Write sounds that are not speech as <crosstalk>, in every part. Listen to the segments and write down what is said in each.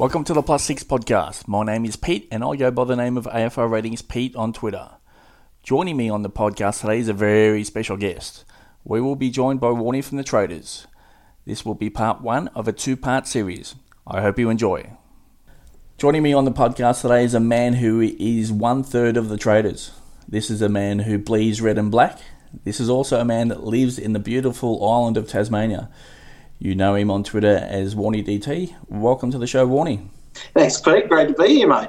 Welcome to the Plus Six podcast. My name is Pete, and I go by the name of AFL Ratings Pete on Twitter. Joining me on the podcast today is a very special guest. We will be joined by Warnie from the Traders. This will be part one of a two part series. I hope you enjoy. Joining me on the podcast today is a man who is one third of the Traders. This is a man who bleeds red and black. This is also a man that lives in the beautiful island of Tasmania. You know him on Twitter as Warnie DT. Welcome to the show, Warnie. Thanks, Pete. Great to be here, mate.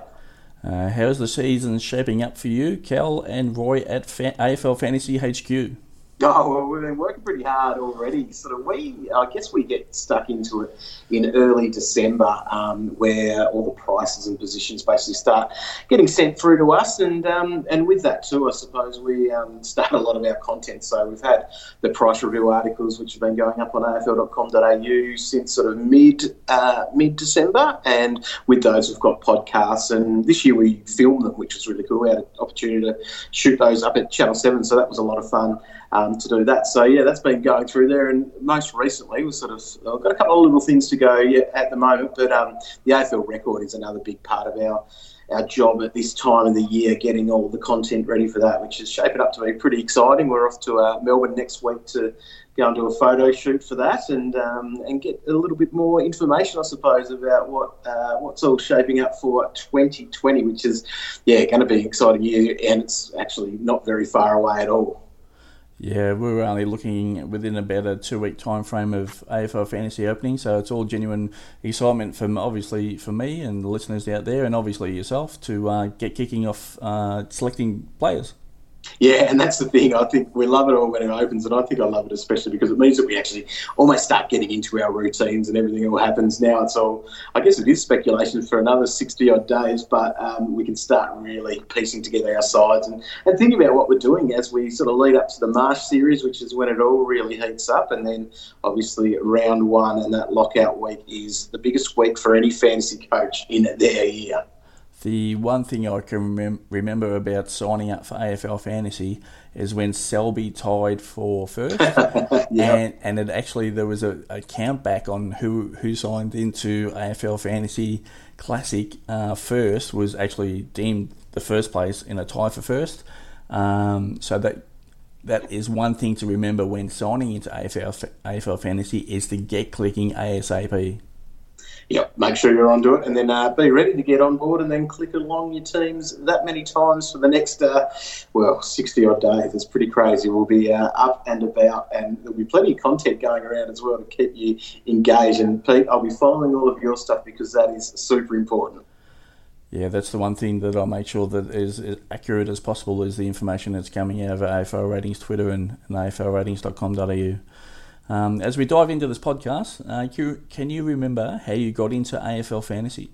Uh, how's the season shaping up for you, Cal and Roy at Fa- AFL Fantasy HQ? <laughs> Oh, well, we've been working pretty hard already. Sort of, we, I guess we get stuck into it in early December, um, where all the prices and positions basically start getting sent through to us, and um, and with that too, I suppose we um, <laughs> start a lot of our content. So we've had the price review articles, which have been going up on AFL.com.au since sort of mid uh, mid December, and with those we've got podcasts, and this year we filmed them, which was really cool. We had an opportunity to shoot those up at Channel Seven, so that was a lot of fun um, to do that. So yeah, that's been going through there, and most recently we sort of I've got a couple of little things to go at the moment, but um, the AFL record is another big part of our our job at this time of the year, getting all the content ready for that, which is shaping up to be pretty exciting. We're off to uh, Melbourne next week to go and do a photo shoot for that, and um, and get a little bit more information, I suppose, about what uh, what's all shaping up for 2020, which is yeah going to be an exciting year, and it's actually not very far away at all. Yeah, we were only looking within about a two week time frame of AFL fantasy opening, so it's all genuine excitement from obviously for me and the listeners out there, and obviously yourself to uh, get kicking off uh, selecting players. Yeah, and that's the thing. I think we love it all when it opens, and I think I love it especially because it means that we actually almost start getting into our routines and everything all happens now. It's all, I guess it is speculation for another 60 odd days, but um, we can start really piecing together our sides and, and thinking about what we're doing as we sort of lead up to the March series, which is when it all really heats up. And then obviously round one and that lockout week is the biggest week for any fantasy coach in their year. The one thing I can remem- remember about signing up for AFL Fantasy is when Selby tied for first, <laughs> and and it actually there was a, a, count back on who who signed into AFL Fantasy Classic uh, first was actually deemed the first place in a tie for first. Um, so that that is one thing to remember when signing into AFL AFL Fantasy is to get clicking ASAP yep, make sure you're onto it, and then uh, be ready to get on board, and then click along your teams that many times for the next, uh, well, 60 odd days. It's pretty crazy. We'll be uh, up and about, and there'll be plenty of content going around as well to keep you engaged. And Pete, I'll be following all of your stuff because that is super important. Yeah, that's the one thing that I make sure that is as accurate as possible is the information that's coming out of AFL Ratings Twitter and, and AFLratings.com.au. Um, as we dive into this podcast, uh, can you remember how you got into AFL fantasy?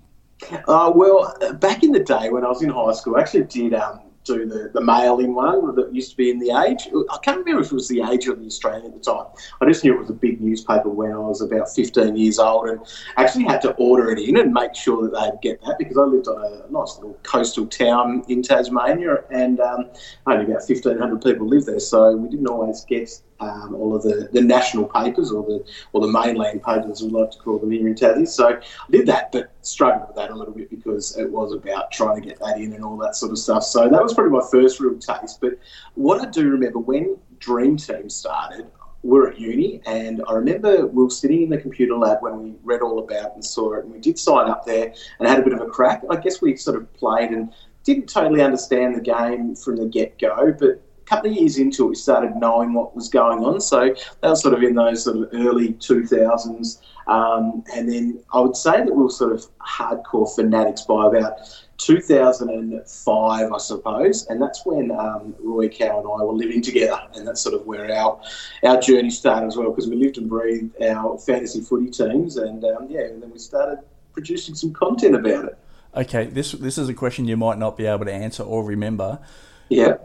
Uh, well, back in the day when I was in high school, I actually did um, do the, the mail-in one that used to be in the Age. I can't remember if it was the Age or the Australian at the time. I just knew it was a big newspaper when I was about 15 years old, and actually had to order it in and make sure that they'd get that because I lived on a nice little coastal town in Tasmania, and um, only about 1,500 people live there, so we didn't always get um, all of the, the national papers or the or the mainland papers, we like to call them here in Tassie. So I did that, but struggled with that a little bit because it was about trying to get that in and all that sort of stuff. So that was probably my first real taste. But what I do remember when Dream Team started, we are at uni, and I remember we were sitting in the computer lab when we read all about and saw it, and we did sign up there and had a bit of a crack. I guess we sort of played and didn't totally understand the game from the get go, but couple of years into it, we started knowing what was going on. So that was sort of in those sort of early 2000s. Um, and then I would say that we were sort of hardcore fanatics by about 2005, I suppose, and that's when um, Roy Cow and I were living together, and that's sort of where our our journey started as well, because we lived and breathed our fantasy footy teams, and um, yeah, and then we started producing some content about it. Okay, this this is a question you might not be able to answer or remember. Yeah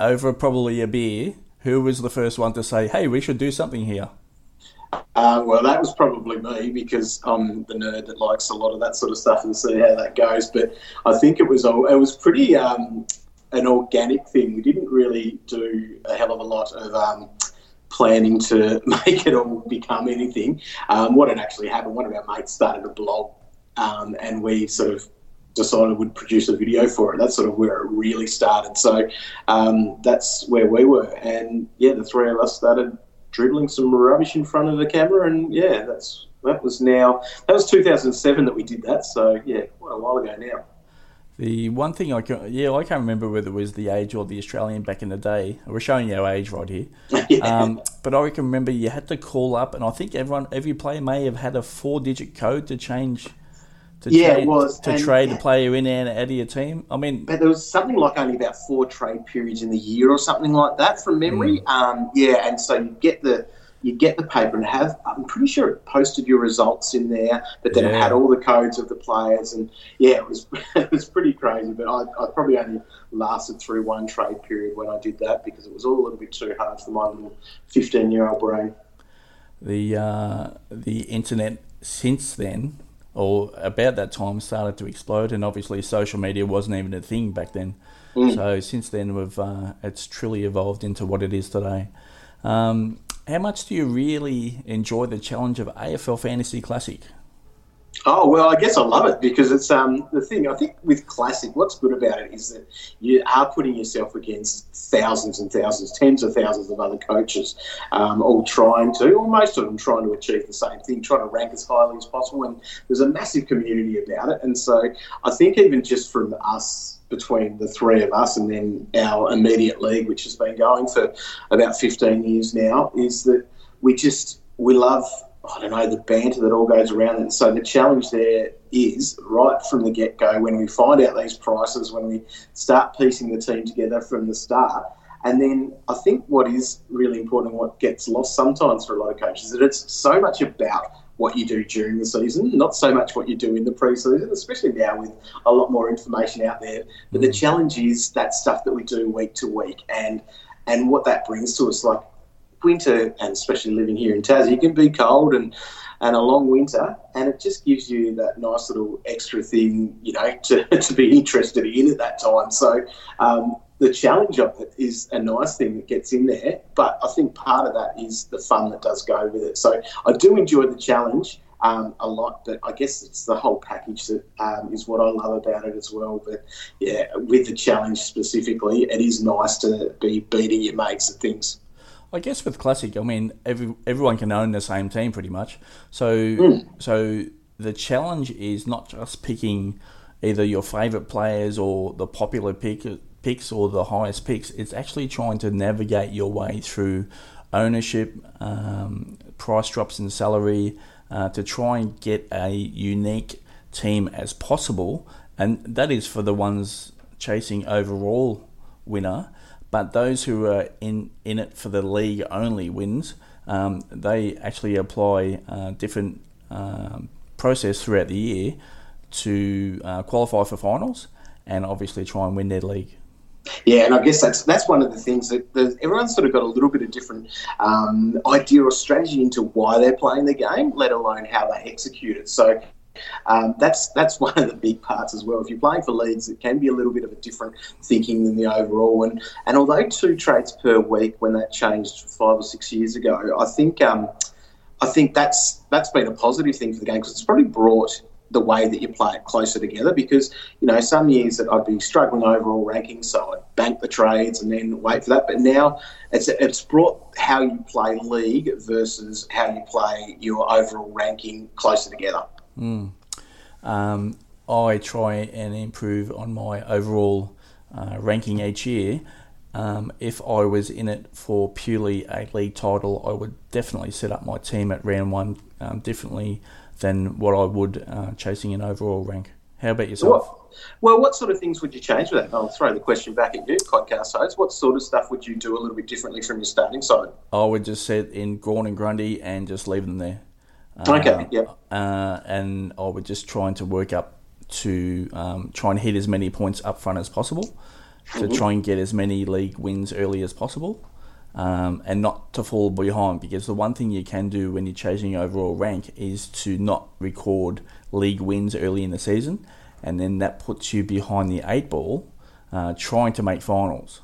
over probably a beer, who was the first one to say, "Hey, we should do something here"? Uh, well, that was probably me because I'm the nerd that likes a lot of that sort of stuff and see how that goes. But I think it was it was pretty um, an organic thing. We didn't really do a hell of a lot of. Um, planning to <laughs> make it all become anything. Um, what had actually happened, one of our mates started a blog um, and we sort of decided we'd produce a video for it. That's sort of where it really started. So um, that's where we were, and yeah, the three of us started dribbling some rubbish in front of the camera, and yeah, that's that was now that was 2007 that we did that. So yeah, quite a while ago now. The one thing I can, yeah, I can't remember whether it was the age or the Australian back in the day. We're showing our age right here. <laughs> yeah. um, but I can remember you had to call up, and I think everyone, every player may have had a four-digit code to change. To yeah, trade, it was. to And- trade a player in and out of your team. I mean, but there was something like only about four trade periods in the year or something like that from memory. Um, yeah, and so you get the you get the paper and have I'm pretty sure it posted your results in there, but then it had all the codes of the players and yeah, it was <laughs> it was pretty crazy. But I, I probably only lasted through one trade period when I did that because it was all a little bit too hard for my little 15 year old brain. the uh, the internet since then, or about that time, started to explode, and obviously social media wasn't even a thing back then. So since then, we've uh, it's truly evolved into what it is today. Um, how much do you really enjoy the challenge of AFL Fantasy Classic? Oh well, I guess I love it because it's um, the thing. I think with classic, what's good about it is that you are putting yourself against thousands and thousands, tens of thousands of other coaches, um, all trying to, or most of them trying to achieve the same thing, trying to rank as highly as possible. And there's a massive community about it. And so I think even just from us between the three of us and then our immediate league, which has been going for about 15 years now, is that we just we love I don't know the banter that all goes around it. So the challenge there is right from the get go when we find out these prices, when we start piecing the team together from the start. And then I think what is really important and what gets lost sometimes for a lot of coaches is that it's so much about what you do during the season, not so much what you do in the preseason, especially now with a lot more information out there. But the mm. challenge is that stuff that we do week to week and and what that brings to us, like winter, and especially living here in Tassie, it can be cold and and a long winter, and it just gives you that nice little extra thing, you know, <laughs> to, to be interested in at that time. So um, the challenge of it is a nice thing that gets in there, but I think part of that is the fun that does go with it. So I do enjoy the challenge. Um, a lot, but I guess it's the whole package that um, is what I love about it as well. But yeah, with the challenge specifically, it is nice to be beating your mates at things. I guess with classic, I mean, every everyone can own the same team pretty much. So so the challenge is not just picking either your favourite players or the popular pick, picks or the highest picks. It's actually trying to navigate your way through ownership, um, price drops in salary, uh, to try and get a unique team as possible, and that is for the ones chasing overall winner. But those who are in, in it for the league only wins, um, they actually apply uh, different um, process throughout the year to uh, qualify for finals and obviously try and win their league. Yeah, and I guess that's that's one of the things that the, everyone's sort of got a little bit of different um, idea or strategy into why they're playing the game, let alone how they execute it. So um, that's that's <laughs> one of the big parts as well. If you're playing for leagues, it can be a little bit of a different thinking than the overall. And and although two trades per week, when that changed five or six years ago, I think um, I think that's that's been a positive thing for the game because it's probably brought the way that you play it closer together because you know some years that I'd be struggling overall rankings so I'd bank the trades and then wait for that but now it's it's brought how you play league versus how you play your overall ranking closer together Um, I try and improve on my overall uh, ranking each year. Um, if I was in it for purely a league title, I would definitely set up my team at round one um, differently than what I would uh, chasing an overall rank. How about yourself? Well, what sort of things would you change with that? I'll throw the question back at you, podcast host. What sort of stuff would you do a little bit differently from your starting side? I would just set in Gawn and Grundy and just leave them there. Okay, yep. Uh, and I was just trying to work up to um, try and hit as many points up front as possible, to try and get as many league wins early as possible, um, and not to fall behind. Because the one thing you can do when you're chasing overall rank is to not record league wins early in the season, and then that puts you behind the eight ball, uh, trying to make finals.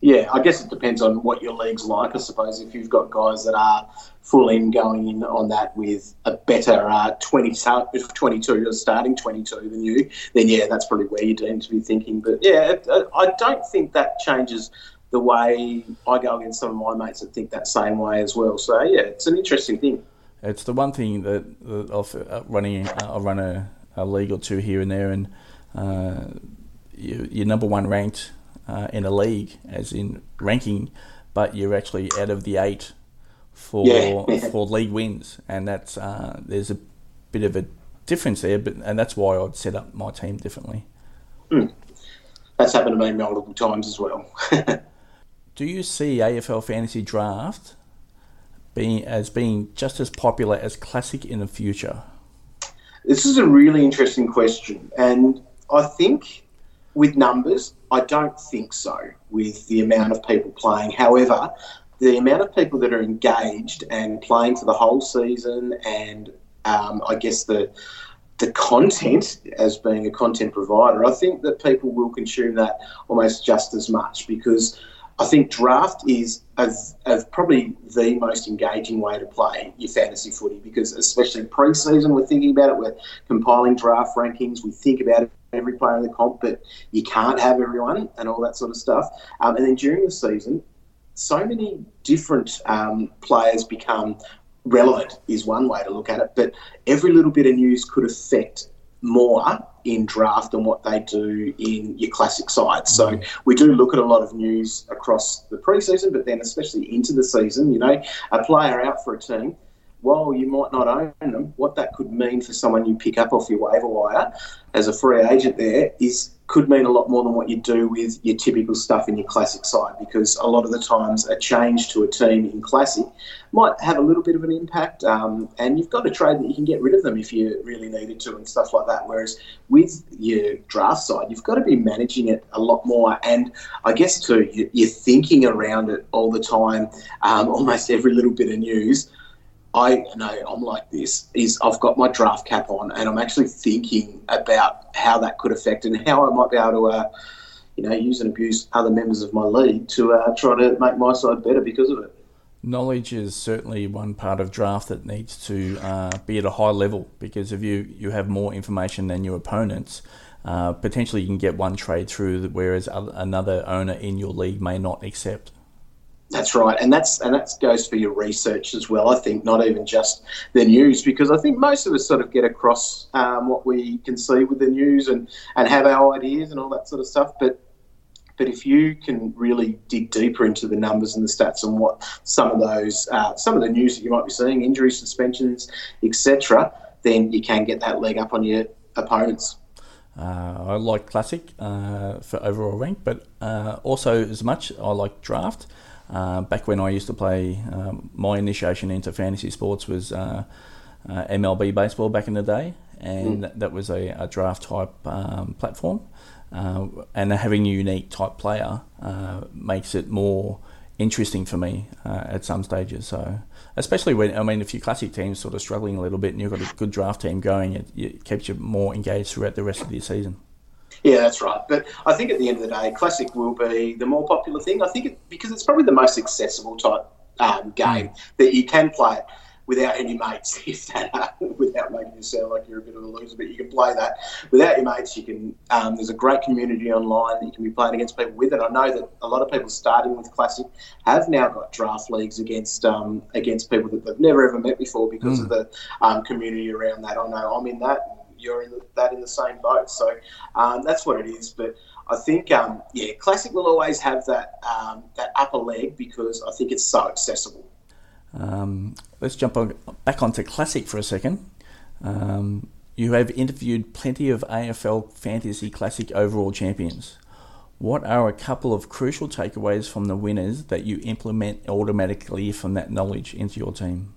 Yeah, I guess it depends on what your league's like. I suppose if you've got guys that are full in going in on that with a better uh, 20, 22, you're starting 22 than you, then yeah, that's probably where you need to be thinking. But yeah, I don't think that changes the way I go against some of my mates that think that same way as well. So yeah, it's an interesting thing. It's the one thing that, of uh, running, uh, I run a, a, league or two here and there, and uh, you, you're number one ranked uh, in a league, as in ranking, but you're actually out of the eight for yeah. <laughs> for league wins, and that's uh, there's a bit of a difference there, but and that's why I'd set up my team differently. Mm. That's happened to me multiple times as well. <laughs> Do you see AFL fantasy draft being as being just as popular as classic in the future? This is a really interesting question, and I think with numbers, I don't think so with the amount of people playing. However, the amount of people that are engaged and playing for the whole season, and um, I guess the the content as being a content provider, I think that people will consume that almost just as much because I think draft is probably the most engaging way to play your fantasy footy because, especially pre-season, we're thinking about it. We're compiling draft rankings. We think about every player in the comp, but you can't have everyone and all that sort of stuff. Um, and then during the season, so many different um, players become relevant is one way to look at it. But every little bit of news could affect more in draft than what they do in your classic side. So mm. we do look at a lot of news across the preseason, but then especially into the season. You know, a player out for a team. While you might not own them, what that could mean for someone you pick up off your waiver wire as a free agent there is could mean a lot more than what you do with your typical stuff in your classic side because a lot of the times a change to a team in classic might have a little bit of an impact um, and you've got a trade that you can get rid of them if you really needed to and stuff like that. Whereas with your draft side you've got to be managing it a lot more and i guess too you're thinking around it all the time um, almost every little bit of news I know I'm like this is I've got my draft cap on and I'm actually thinking about how that could affect and how I might be able to, uh, you know, use and abuse other members of my league to uh, try to make my side better because of it. Knowledge is certainly one part of draft that needs to uh, be at a high level because if you, you have more information than your opponents, uh, potentially you can get one trade through, whereas another owner in your league may not accept. That's right, and that's and that goes for your research as well. I think not even just the news, because I think most of us sort of get across um, what we can see with the news and and have our ideas and all that sort of stuff. But but if you can really dig deeper into the numbers and the stats and what some of those uh, some of the news that you might be seeing, injuries, suspensions, etc., then you can get that leg up on your opponents. Uh, I like classic uh, for overall rank, but uh, also as much I like draft. Uh, back when I used to play, um, my initiation into fantasy sports was uh, uh, MLB baseball back in the day, and mm. that was a, a draft type um, platform. Uh, and having a unique type player uh, makes it more interesting for me at some stages. So, especially when I mean, if your classic team's sort of struggling a little bit and you've got a good draft team going, it, it keeps you more engaged throughout the rest of the season. Yeah, that's right. But I think at the end of the day, classic will be the more popular thing. I think it, because it's probably the most accessible type um, game mm. that you can play it without any mates, <laughs> if that, uh, without making you sound like you're a bit of a loser, but you can play that without your mates. You can. Um, there's a great community online that you can be playing against people with, and I know that a lot of people starting with classic have now got draft leagues against um, against people that they've never ever met before because mm. of the um, community around that. I know I'm in that you're in that in the same boat. So um, that's what it is. But I think, um, yeah, classic will always have that um, that upper leg because I think it's so accessible. Um, let's jump on, back onto classic for a second. Um, you have interviewed plenty of AFL Fantasy Classic overall champions. What are a couple of crucial takeaways from the winners that you implement automatically from that knowledge into your team?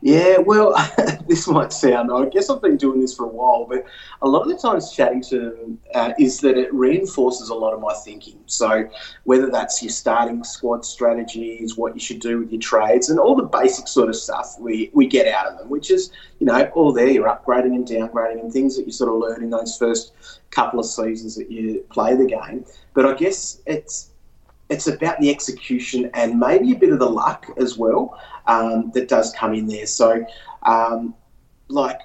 Yeah, well, <laughs> this might sound, I guess I've been doing this for a while, but a lot of the times chatting to them uh, is that it reinforces a lot of my thinking. So, whether that's your starting squad strategies, what you should do with your trades, and all the basic sort of stuff we, we get out of them, which is, you know, all there, you're upgrading and downgrading and things that you sort of learn in those first couple of seasons that you play the game. But I guess it's it's about the execution and maybe a bit of the luck as well um, that does come in there. So, um, like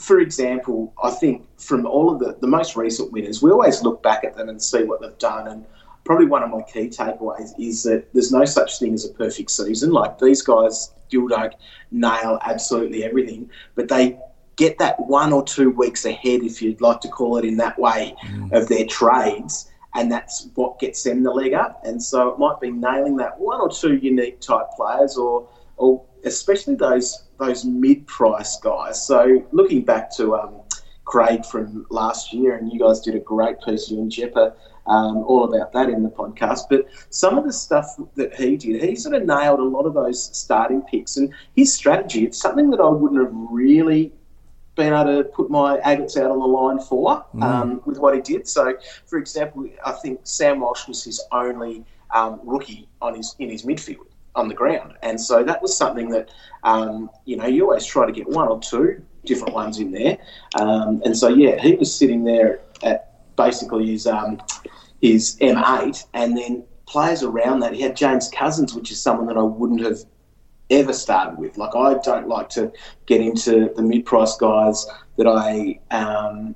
for example, I think from all of the, the most recent winners, we always look back at them and see what they've done. And probably one of my key takeaways is that there's no such thing as a perfect season. Like these guys still don't nail absolutely everything, but they get that one or two weeks ahead, if you'd like to call it in that way, mm. of their trades. And that's what gets them the leg up. And so it might be nailing that one or two unique type players or, or especially those those mid price guys. So looking back to um, Craig from last year, and you guys did a great piece, you and Jeppa, um, all about that in the podcast. But some of the stuff that he did, he sort of nailed a lot of those starting picks. And his strategy, it's something that I wouldn't have really been able to put my agates out on the line for mm. um, with what he did. So, for example, I think Sam Walsh was his only um, rookie on his in his midfield on the ground. And so that was something that, um, you know, you always try to get one or two different ones in there. Um, and so, yeah, he was sitting there at basically his, um, his M8 and then players around that. He had James Cousins, which is someone that I wouldn't have ever started with. Like, I don't like to get into the mid price guys that I um,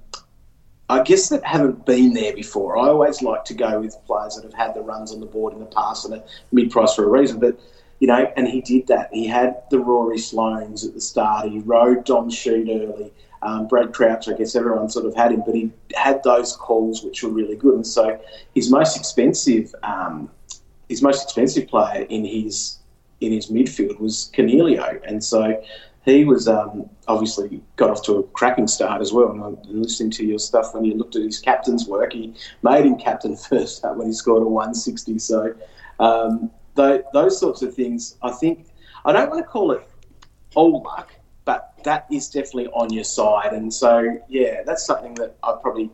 I guess that haven't been there before. I always like to go with players that have had the runs on the board in the past and a mid price for a reason. But you know, and he did that. He had the Rory Sloanes at the start. He rode Dom Sheed early. Um, Brad Crouch, I guess everyone sort of had him, but he had those calls which were really good. And so his most expensive, um, his most expensive player in his in his midfield was Coniglio, and so he was um, obviously got off to a cracking start as well. And listening to your stuff when you looked at his captain's work, he made him captain <laughs> first when he scored a 160. So um, those sorts of things, I think, I don't want to call it all luck, but that is definitely on your side. And so, yeah, that's something that I probably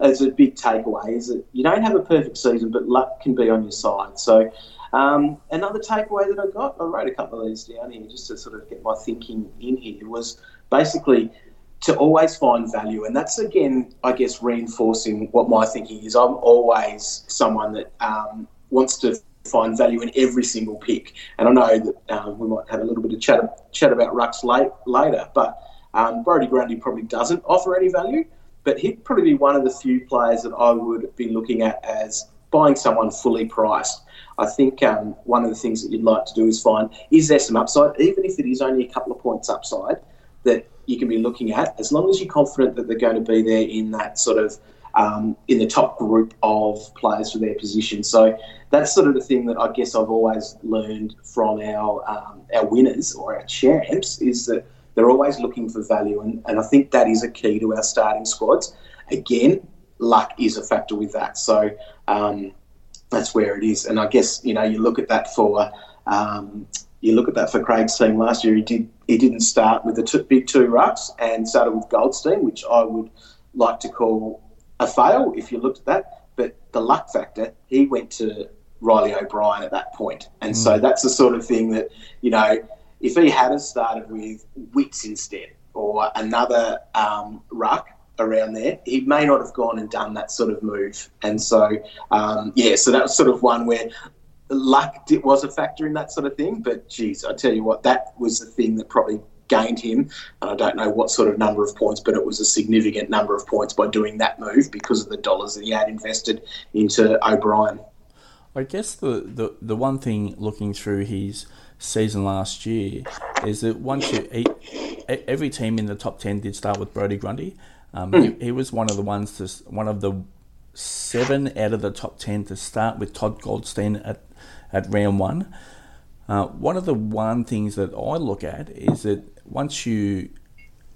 as a big takeaway is that you don't have a perfect season, but luck can be on your side. So um, another takeaway that I got, I wrote a couple of these down here just to sort of get my thinking in here, was basically to always find value. And that's, again, I guess, reinforcing what my thinking is. I'm always someone that um, wants to find value in every single pick. And I know that um, we might have a little bit of chat, chat about Rucks late, later, but um, Brodie Grundy probably doesn't offer any value, but he'd probably be one of the few players that I would be looking at as buying someone fully priced. I think um, one of the things that you'd like to do is find is there some upside, even if it is only a couple of points upside, that you can be looking at, as long as you're confident that they're going to be there in that sort of um, in the top group of players for their position. So that's sort of the thing that I guess I've always learned from our um, our winners or our champs is that they're always looking for value, and, and I think that is a key to our starting squads. Again, luck is a factor with that. So um, that's where it is. And I guess you know you look at that for um, you look at that for Craig's team last year. He did he didn't start with the two, big two rucks and started with Goldstein, which I would like to call a fail if you looked at that. But the luck factor, he went to Reilly O'Brien at that point, and mm. so that's the sort of thing that you know if he had started with Witts instead or another um, ruck around there, he may not have gone and done that sort of move. And so, um, yeah, so that was sort of one where luck did, was a factor in that sort of thing. But geez, I tell you what, that was the thing that probably gained him. And I don't know what sort of number of points, but it was a significant number of points by doing that move because of the dollars that he had invested into O'Brien. I guess the, the, the one thing looking through his season last year is that once you every team in the top 10 did start with Brodie Grundy, um, mm. he, he, was one of the ones to one of the seven out of the top ten to start with Todd Goldstein at at round one. Uh, one of the one things that I look at is that once you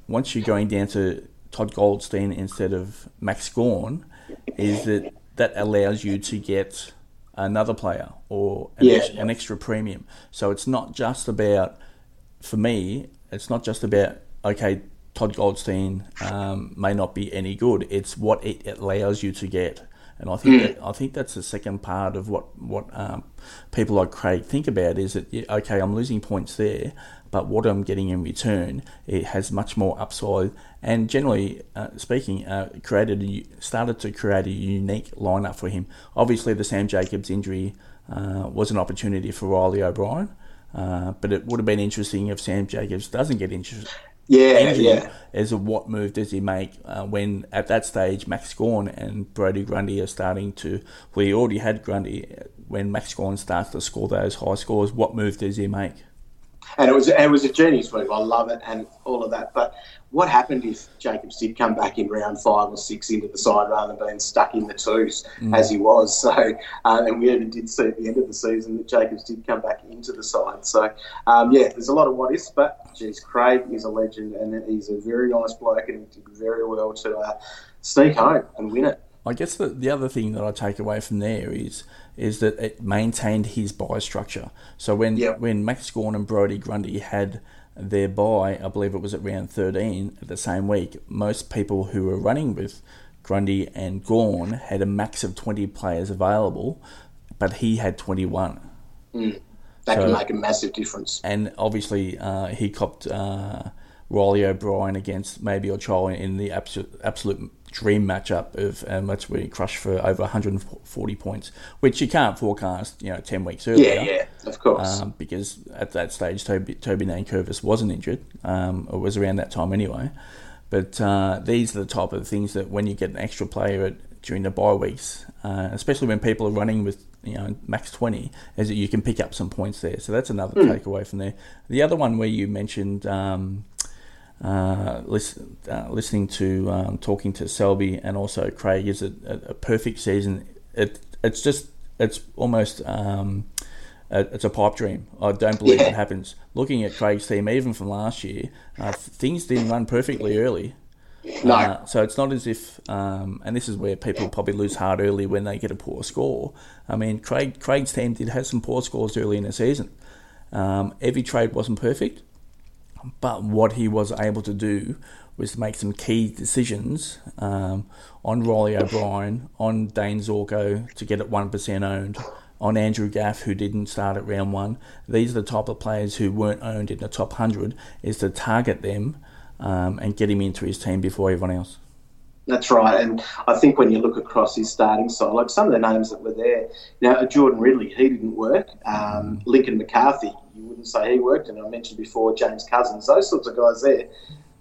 once you're going down to Todd Goldstein instead of Max Gawn, is that that allows you to get another player or an, yeah. ex, an extra premium. So it's not just about for me. It's not just about okay Todd Goldstein um, may not be any good. It's what it allows you to get And I think that, I think that's the second part of what what um, people like Craig think about is that okay, I'm losing points there, but what I'm getting in return it has much more upside. And generally uh, speaking, uh, created a, started to create a unique lineup for him. Obviously, the Sam Jacobs injury uh, was an opportunity for Reilly O'Brien. Uh, but it would have been interesting if Sam Jacobs doesn't get injured. Yeah, injured yeah. As a what move does he make uh, when at that stage Max Gawn and Brodie Grundy are starting to? We already had Grundy. When Max Gawn starts to score those high scores, what move does he make? And it was it was a genius move. I love it and all of that. But what happened if Jacobs did come back in round five or six into the side rather than being stuck in the twos mm. as he was? So, uh, and we even did see at the end of the season that Jacobs did come back into the side. So, um, yeah, there's a lot of what ifs, but geez, Craig is a legend and he's a very nice bloke and he did very well to uh, sneak home and win it. I guess the, the other thing that I take away from there is is that it maintained his buy structure. So when yep. when Max Gawn and Brodie Grundy had their buy, I believe it was at round 13 of the same week, most people who were running with Grundy and Gawn had a max of 20 players available, but he had 21. Mm. That so, can make a massive difference. And obviously, uh, he copped uh, Reilly O'Brien against Mabior Chol in the absolute, absolute dream matchup of match where he crushed for over 140 points, which you can't forecast, you know, 10 weeks earlier. Yeah, yeah, of course. Um, because at that stage, Toby, Toby Nankervis wasn't injured. Um, it was around that time anyway. But uh, these are the type of things that when you get an extra player at, during the bye weeks, uh, especially when people are running with you know max 20 is that you can pick up some points there so that's another mm. takeaway from there the other one where you mentioned um, uh, listen, uh, listening to um, talking to Selby and also Craig is a, a, perfect season. It it's just it's almost um, a, it's a pipe dream. I don't believe yeah. it happens. Looking at Craig's team, even from last year, uh, things didn't run perfectly early. No. Uh, so it's not as if, um, and this is where people probably lose heart early when they get a poor score. I mean, Craig Craig's team did have some poor scores early in the season. Um, every trade wasn't perfect, but what he was able to do was make some key decisions um, on Reilly O'Brien, on Dayne Zorko to get it 1% owned, on Andrew Gaff, who didn't start at round one. These are the type of players who weren't owned in the top 100, is to target them um, and get him into his team before everyone else. That's right, and I think when you look across his starting side, like some of the names that were there, now Jordan Ridley, he didn't work. Um, Lincoln McCarthy, you wouldn't say he worked, and I mentioned before James Cousins, those sorts of guys there,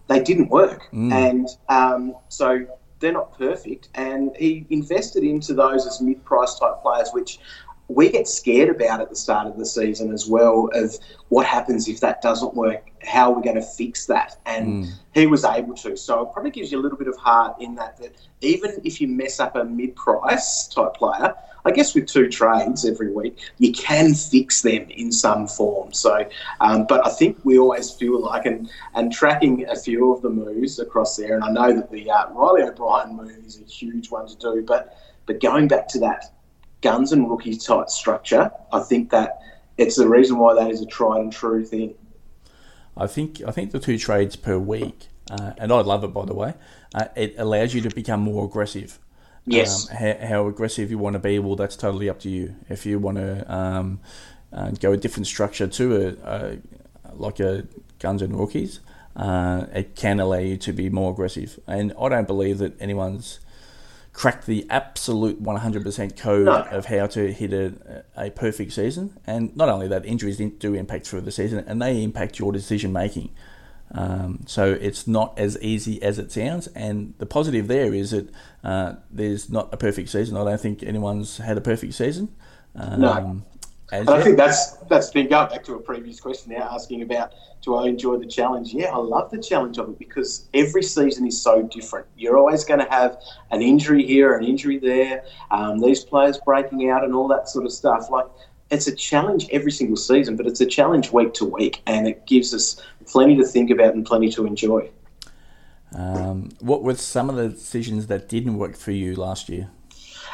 they didn't work, mm. and um, so they're not perfect. And he invested into those as mid-price type players, which we get scared about at the start of the season as well of what happens if that doesn't work how are we going to fix that. And mm. he was able to. So it probably gives you a little bit of heart in that that even if you mess up a mid-price type player i guess with two trades every week you can fix them in some form. So um, but i think we always feel like and and tracking a few of the moves across there and i know that the uh, reilly o'brien move is a huge one to do but but going back to that guns and rookie type structure, I think that it's the reason why that is a tried and true thing. I think I think the two trades per week, uh, and I love it by the way. Uh, it allows you to become more aggressive. Yes. Um, how, how, aggressive you want to be, well, that's totally up to you. If you want to um, uh, go a different structure to a, a like a guns and rookies, uh, it can allow you to be more aggressive. And I don't believe that anyone's crack the absolute 100% code no. of how to hit a, a perfect season. And not only that, injuries do impact through the season and they impact your decision making. Um, so it's not as easy as it sounds. And the positive there is that uh, there's not a perfect season. I don't think anyone's had a perfect season. Um, no. And I think that's that's been going back to a previous question now, asking about do I enjoy the challenge? Yeah, I love the challenge of it because every season is so different. You're always going to have an injury here, an injury there, um, these players breaking out, and all that sort of stuff. Like it's a challenge every single season, but it's a challenge week to week, and it gives us plenty to think about and plenty to enjoy. Um, what were some of the decisions that didn't work for you last year?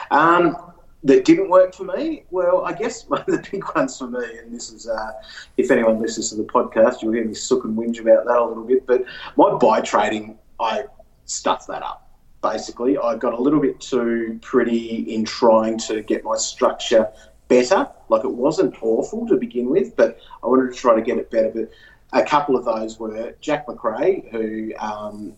Um, that didn't work for me? Well, I guess <laughs> one of the big ones for me, and this is, uh, if anyone listens to the podcast, you'll hear me sook and whinge about that a little bit, but my buy trading, I stuffed that up. basically. I got a little bit too pretty in trying to get my structure better. Like it wasn't awful to begin with, but I wanted to try to get it better. But a couple of those were Jack Macrae, who um,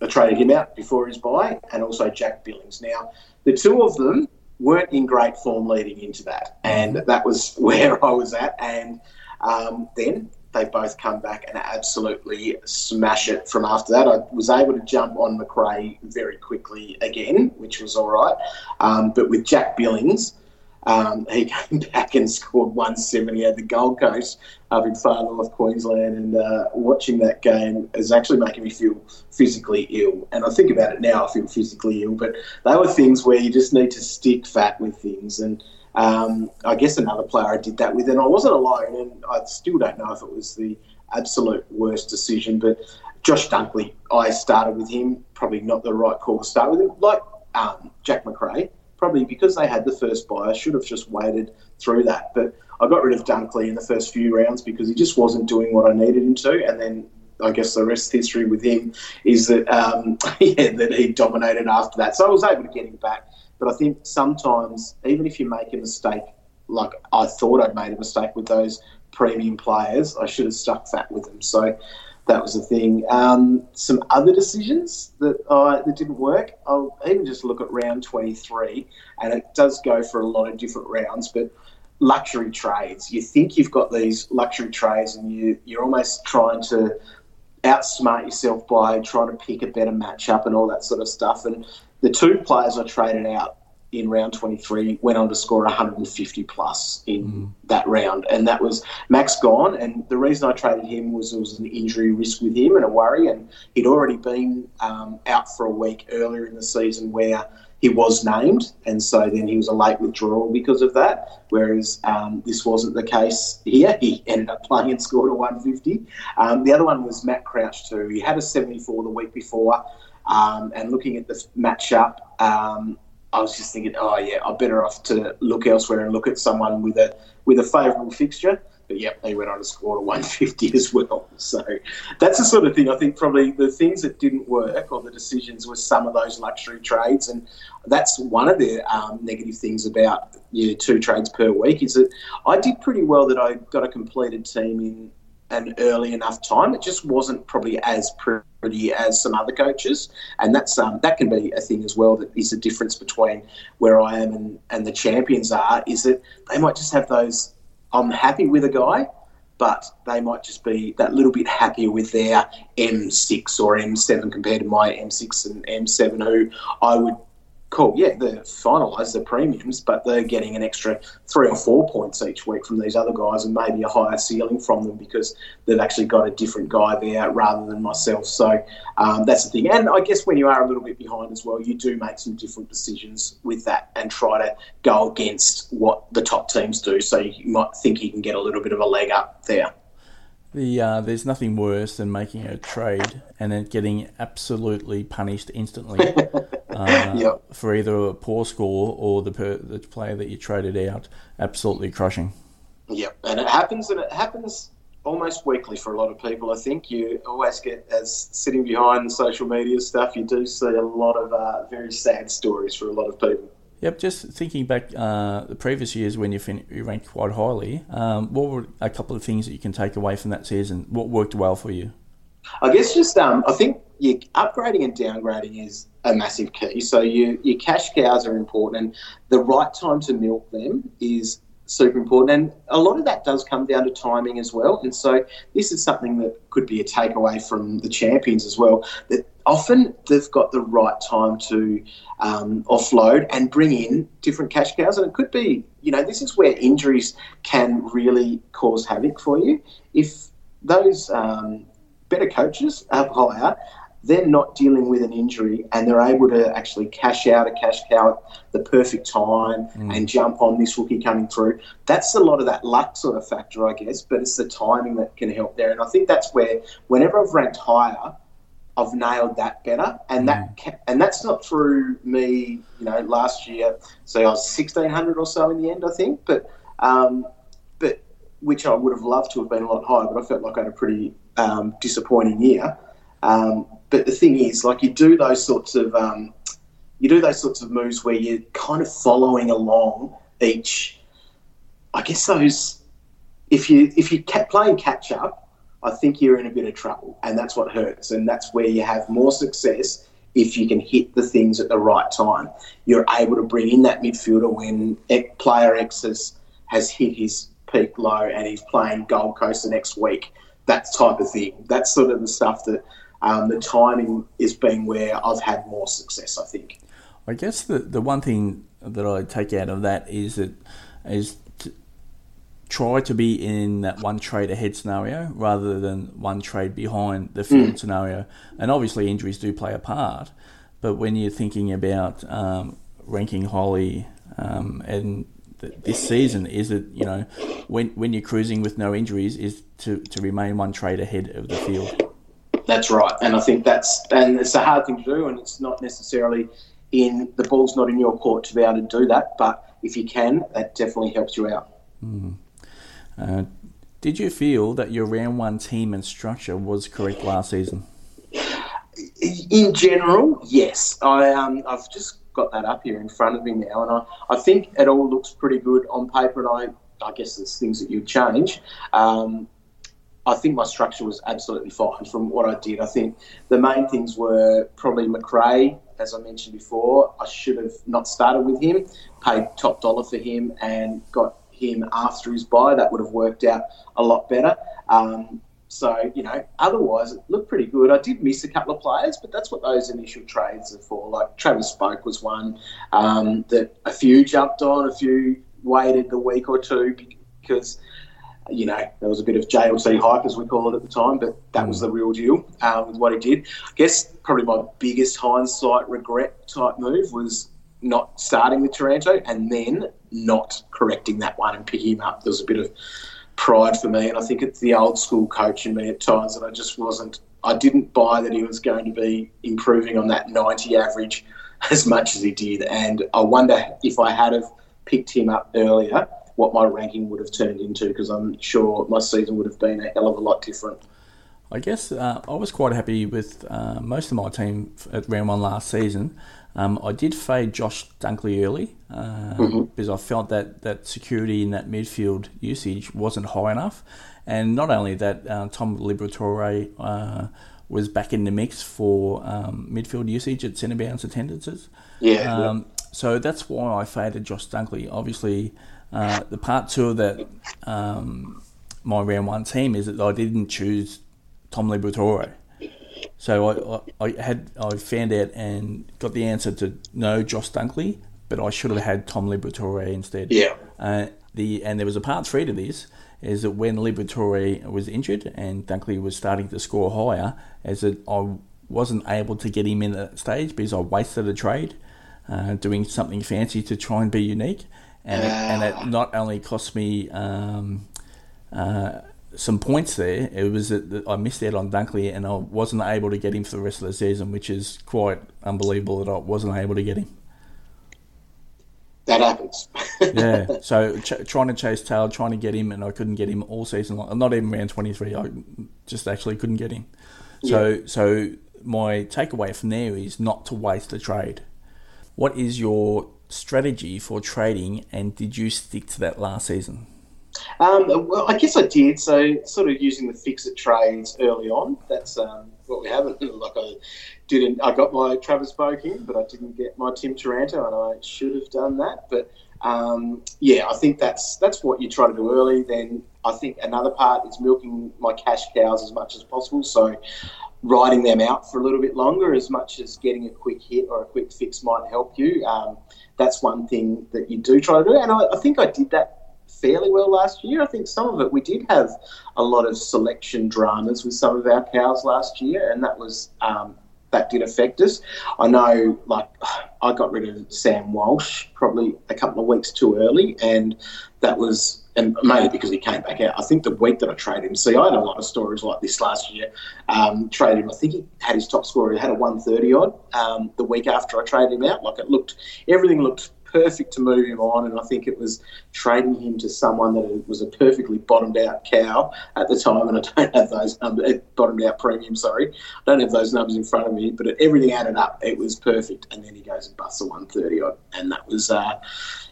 I traded him out before his buy, and also Jack Billings. Now, the two of them weren't in great form leading into that, and that was <laughs> where I was at. And um, then they both come back and absolutely smash it from after that. I was able to jump on Macrae very quickly again, which was all right. Um, but with Jack Billings, um, he <laughs> came back and scored 170 at the Gold Coast up in far north Queensland. And uh, watching that game is actually making me feel physically ill. And I think about it now, I feel physically ill. But they were things where you just need to stick fat with things. And um, I guess another player I did that with, and I wasn't alone. And I still don't know if it was the absolute worst decision, but Josh Dunkley, I started with him. Probably not the right call to start with him. Like um, Jack Macrae, probably because they had the first buy, I should have just waited through that. But I got rid of Dunkley in the first few rounds because he just wasn't doing what I needed him to. And then I guess the rest of history with him is that um, <laughs> yeah, that he dominated after that. So I was able to get him back. But I think sometimes, even if you make a mistake, like I thought I'd made a mistake with those premium players, I should have stuck fat with them. So that was the thing. Um, some other decisions that that didn't work. I'll even just look at round 23, and it does go for a lot of different rounds, but luxury trades. You think you've got these luxury trades, and you you're almost trying to outsmart yourself by trying to pick a better matchup and all that sort of stuff. And the two players I traded out in round 23 went on to score 150 plus in mm. that round. And that was Max Gawn. and the reason I traded him was there was an injury risk with him and a worry. And he'd already been um, out for a week earlier in the season where he was named. And so then he was a late withdrawal because of that. Whereas um, this wasn't the case here. He <laughs> ended up playing and scored a 150 um, the other one was Matt Crouch too. He had a 74 the week before. Um, and looking at the matchup, um, I was just thinking, oh yeah, I'm better off to look elsewhere and look at someone with a with a favourable fixture. But yep, they went on to score a 150 as well. <laughs> So that's the sort of thing I think probably the things that didn't work or the decisions were some of those luxury trades, and that's one of the um, negative things about you know, two trades per week is that I did pretty well that I got a completed team in an early enough time. It just wasn't probably as pretty as some other coaches, and that's um, that can be a thing as well. That is the difference between where I am and, and the champions are. Is that they might just have those. I'm happy with a guy, but they might just be that little bit happier with their M6 or M7 compared to my M6 and M7, who I would cool, yeah, they're finalised, the premiums, but they're getting an extra three or four points each week from these other guys and maybe a higher ceiling from them because they've actually got a different guy there rather than myself. So um, that's the thing. And I guess when you are a little bit behind as well, you do make some different decisions with that and try to go against what the top teams do. So you might think you can get a little bit of a leg up there. The, uh, there's nothing worse than making a trade and then getting absolutely punished instantly <laughs> uh, yep. for either a poor score or the per, the player that you traded out absolutely crushing. Yep, and it happens, and it happens almost weekly for a lot of people. I think you always get as sitting behind the social media stuff. You do see a lot of uh, very sad stories for a lot of people. Yep, just thinking back uh, the previous years when you, fin- you ranked quite highly, um, what were a couple of things that you can take away from that season? What worked well for you? I guess just um, I think your upgrading and downgrading is a massive key. So you, your cash cows are important, and the right time to milk them is super important. And a lot of that does come down to timing as well. And so this is something that could be a takeaway from the champions as well. That often they've got the right time to um, offload and bring in different cash cows. And it could be, you know, this is where injuries can really cause havoc for you. If those um, better coaches are higher, they're not dealing with an injury and they're able to actually cash out a cash cow at the perfect time mm. and jump on this rookie coming through. That's a lot of that luck sort of factor, I guess, but it's the timing that can help there. And I think that's where, whenever I've ranked higher, I've nailed that better, and that mm. and that's not through me. You know, last year, so I was sixteen hundred or so in the end, I think, but um, but which I would have loved to have been a lot higher, but I felt like I had a pretty um, disappointing year. Um, but the thing is, like you do those sorts of um, you do those sorts of moves where you're kind of following along each. I guess those if you if you kept playing catch up, I think you're in a bit of trouble, and that's what hurts, and that's where you have more success if you can hit the things at the right time. You're able to bring in that midfielder when player X has, has hit his peak low and he's playing Gold Coast the next week. That type of thing. That's sort of the stuff that um, the timing is being where I've had more success. I think. I guess the the one thing that I take out of that is that is to try to be in that one trade ahead scenario rather than one trade behind the field mm. scenario. And obviously injuries do play a part, but when you're thinking about um, ranking highly um, and this season is that you know when when you're cruising with no injuries is to, to remain one trade ahead of the field. That's right, and I think that's and it's a hard thing to do, and it's not necessarily in the ball's not in your court to be able to do that. But if you can, that definitely helps you out. Mm. Uh, did you feel that your round one team and structure was correct last season? In general, yes. I um, I've just got that up here in front of me now, and I, I think it all looks pretty good on paper. And I, I guess there's things that you'd change. Um, I think my structure was absolutely fine from what I did. I think the main things were probably Macrae, as I mentioned before. I should have not started with him, paid top dollar for him, and got him after his buy. That would have worked out a lot better. Um, so, you know, otherwise it looked pretty good. I did miss a couple of players, but that's what those initial trades are for. Like Travis Boak was one um, that a few jumped on, a few waited the week or two because, you know, there was a bit of JLT hype, as we call it at the time, but that was the real deal uh, with what he did. I guess probably my biggest hindsight regret type move was not starting with Taranto and then not correcting that one and picking him up. There was a bit of pride for me. And I think it's the old school coach in me at times that I just wasn't, I didn't buy that he was going to be improving on that 90 average <laughs> as much as he did. And I wonder if I had have picked him up earlier, what my ranking would have turned into, because I'm sure my season would have been a hell of a lot different. I guess uh, I was quite happy with uh, most of my team at round one last season. Um, I did fade Josh Dunkley early uh, mm-hmm. because I felt that, that security in that midfield usage wasn't high enough. And not only that, uh, Tom Liberatore uh, was back in the mix for um, midfield usage at centre bounce attendances. Yeah. Um, So that's why I faded Josh Dunkley. Obviously, uh, the part two of that um, my round one team is that I didn't choose Tom Liberatore. So I, I, had I found out and got the answer to no Josh Dunkley, but I should have had Tom Liberatore instead. Yeah. Uh, the and there was a part three to this is that when Liberatore was injured and Dunkley was starting to score higher, as that I wasn't able to get him in at that stage because I wasted a trade uh, doing something fancy to try and be unique, and uh. it, and it not only cost me. Um, uh, some points there. It was that I missed out on Dunkley and I wasn't able to get him for the rest of the season, which is quite unbelievable that I wasn't able to get him. That happens. <laughs> yeah. So ch- trying to chase tail, trying to get him, and I couldn't get him all season long. Not even round twenty three. I just actually couldn't get him. So yeah. so my takeaway from there is not to waste the trade. What is your strategy for trading, and did you stick to that last season? Um, well, I guess I did. So, sort of using the fix it trades early on. That's um, what we have. <laughs> Like I didn't, I got my Travis Boak in, but I didn't get my Tim Taranto, and I should have done that. But um, yeah, I think that's that's what you try to do early. Then I think another part is milking my cash cows as much as possible. So riding them out for a little bit longer, as much as getting a quick hit or a quick fix might help you. Um, that's one thing that you do try to do, and I, I think I did that fairly well last year. I think some of it we did have a lot of selection dramas with some of our cows last year, and that was um, that did affect us. I know, like I got rid of Sam Walsh probably a couple of weeks too early, and that was and mainly because he came back out. I think the week that I traded him, see, I had a lot of stories like this last year. Um, traded him, I think he had his top score, he had a 130 odd um, the week after I traded him out. Like it looked, everything looked perfect to move him on, and I think it was trading him to someone that was a perfectly bottomed out cow at the time, and I don't have those numbers, uh, bottomed out premium, sorry. I don't have those numbers in front of me, but everything added up. It was perfect, and then he goes and busts a 130 odd, and that was. Uh,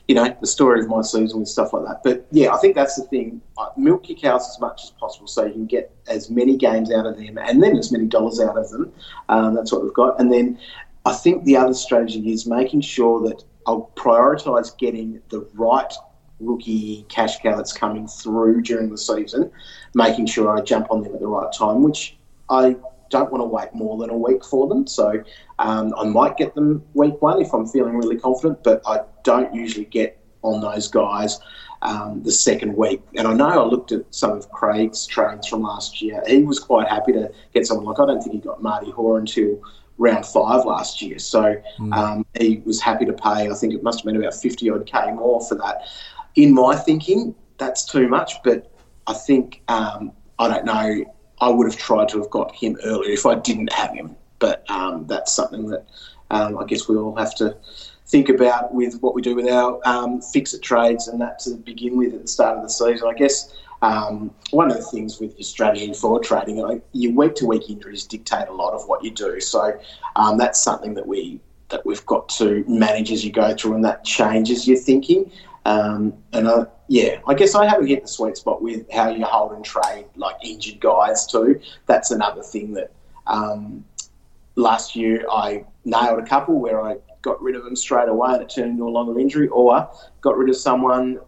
you know, the story of my season and stuff like that. But yeah, I think that's the thing. Milk your cows as much as possible so you can get as many games out of them and then as many dollars out of them. Um, that's what we've got. And then I think the other strategy is making sure that I'll prioritise getting the right rookie cash cow that's coming through during the season, making sure I jump on them at the right time, which I don't want to wait more than a week for them. So um, I might get them week one if I'm feeling really confident, but I don't usually get on those guys um, the second week. And I know I looked at some of Craig's trades from last year. He was quite happy to get someone like I don't think he got Marty Hore until round five last year. So mm. um, he was happy to pay. I think it must have been about fifty odd k more for that. In my thinking, that's too much, but I think um, I don't know. I would have tried to have got him earlier if I didn't have him. But um, that's something that um, I guess we all have to think about with what we do with our um, fix-it trades and that to begin with at the start of the season. I guess um, one of the things with your strategy for trading, your week-to-week injuries dictate a lot of what you do. So um, that's something that we that we've got to manage as you go through, and that changes your thinking. Um, and I, yeah, I guess I haven't hit the sweet spot with how you hold and trade like injured guys too. That's another thing that um, last year I nailed a couple where I got rid of them straight away and it turned into a longer injury, or got rid of someone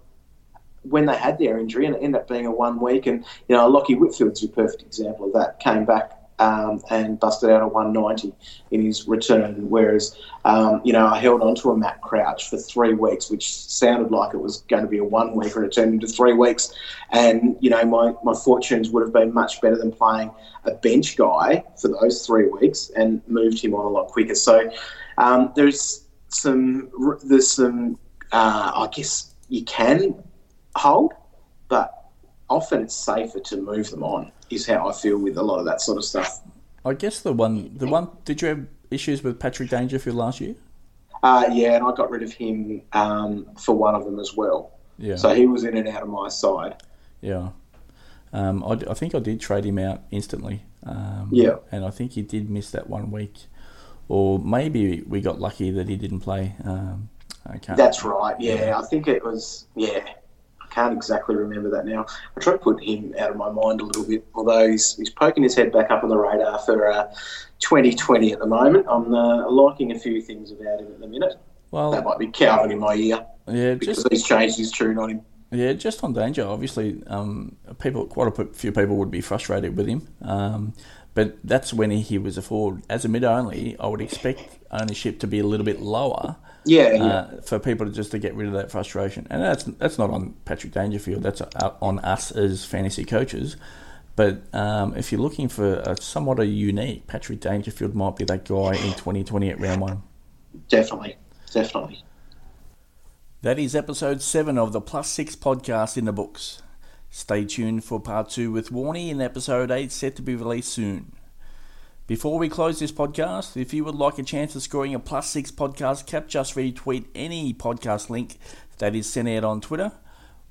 when they had their injury and it ended up being a one week. And you know, Lachie Whitfield's a perfect example of that. Came back um, and busted out a 190 in his return. Whereas, um, you know, I held on to a Matt Crouch for three weeks, which sounded like it was going to be a one week and it turned into three weeks. And, you know, my, my fortunes would have been much better than playing a bench guy for those three weeks and moved him on a lot quicker. So um, there's some, there's some, uh, I guess you can hold, but often it's safer to move them on. Is how I feel with a lot of that sort of stuff. I guess the one, the one. Did you have issues with Patrick Dangerfield last year? Uh, yeah, and I got rid of him um, for one of them as well. Yeah. So he was in and out of my side. Yeah. Um, I, I, think I did trade him out instantly. Um, yeah. And I think he did miss that one week, or maybe we got lucky that he didn't play. Um, That's right. Yeah, I think it was. Yeah, can't exactly remember that now. I try to put him out of my mind a little bit, although he's, he's poking his head back up on the radar for uh, 2020 at the moment. I'm uh, liking a few things about him at the minute. Well, that might be Calvin in my ear. Yeah, because just, he's changed his tune on him. Yeah, just on danger. Obviously, um, people, quite a few people would be frustrated with him. Um, but that's when he was a forward. As a mid only, I would expect ownership to be a little bit lower yeah, yeah. Uh, for people to just to get rid of that frustration, and that's that's not on Patrick Dangerfield. That's on us as fantasy coaches. But um, if you're looking for a somewhat a unique, Patrick Dangerfield might be that guy in 2020 at round one. Definitely, definitely. That is episode seven of the Plus Six podcast in the books. Stay tuned for part two with Warney in episode eight, set to be released soon. Before we close this podcast, if you would like a chance of scoring a plus six podcast cap, just retweet any podcast link that is sent out on Twitter.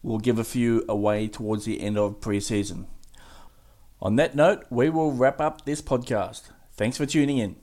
We'll give a few away towards the end of preseason. On that note, we will wrap up this podcast. Thanks for tuning in.